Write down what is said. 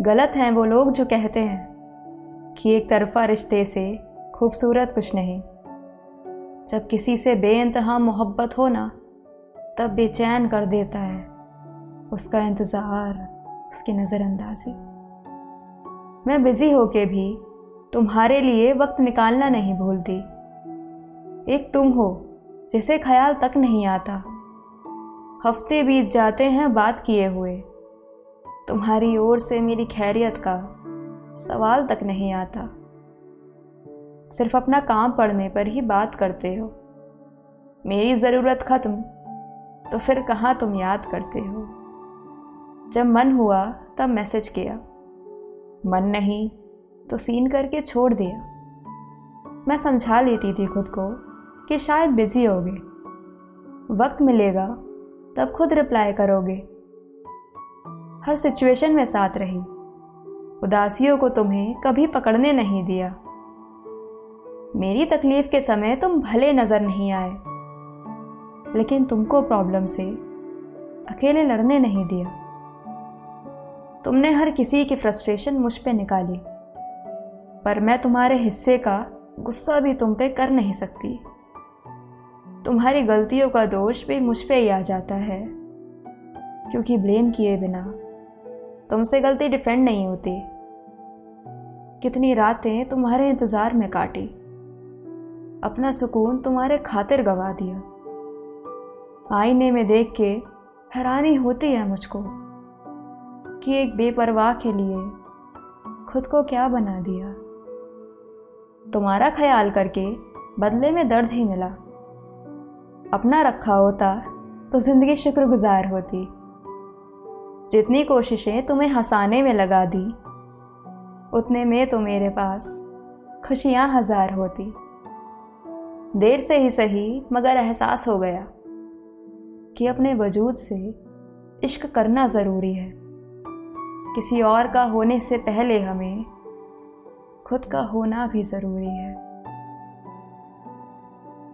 गलत हैं वो लोग जो कहते हैं कि एक तरफा रिश्ते से खूबसूरत कुछ नहीं। जब किसी से बेइंतहा मोहब्बत हो ना, तब बेचैन कर देता है उसका इंतज़ार, उसकी नज़रअंदाजी। मैं बिज़ी होके भी तुम्हारे लिए वक्त निकालना नहीं भूलती। एक तुम हो, जिसे ख्याल तक नहीं आता। हफ़्ते बीत जाते हैं बात किए हुए। तुम्हारी ओर से मेरी खैरियत का सवाल तक नहीं आता। सिर्फ़ अपना काम पढ़ने पर ही बात करते हो। मेरी ज़रूरत ख़त्म तो फिर कहाँ तुम याद करते हो? जब मन हुआ, तब मैसेज किया। मन नहीं तो सीन करके छोड़ दिया। मैं समझा लेती थी खुद को कि शायद बिज़ी होगे। वक्त मिलेगा, तब खुद रिप्लाई करोगे। हर सिचुएशन में साथ रही। उदासियों को तुम्हें कभी पकड़ने नहीं दिया। मेरी तकलीफ़ के समय तुम भले नज़र नहीं आए, लेकिन तुमको प्रॉब्लम से अकेले लड़ने नहीं दिया। तुमने हर किसी की फ्रस्ट्रेशन मुझ पे निकाली, पर मैं तुम्हारे हिस्से का गुस्सा भी तुम पे कर नहीं सकती। तुम्हारी गलतियों का दोष भी मुझ पे ही आ जाता है, क्योंकि ब्लेम किए बिना तुमसे गलती डिफेंड नहीं होती। कितनी रातें तुम्हारे इंतज़ार में काटी। अपना सुकून तुम्हारे खातिर गवा दिया। आईने में देख के हैरानी होती है मुझको कि एक बेपरवाह के लिए खुद को क्या बना दिया। तुम्हारा ख्याल करके बदले में दर्द ही मिला। अपना रखा होता तो ज़िंदगी शुक्रगुजार होती। जितनी कोशिशें तुम्हें हंसाने में लगा दी, उतने में तो मेरे पास खुशियाँ हज़ार होती। देर से ही सही, मगर एहसास हो गया कि अपने वजूद से इश्क करना ज़रूरी है। किसी और का होने से पहले हमें खुद का होना भी ज़रूरी है।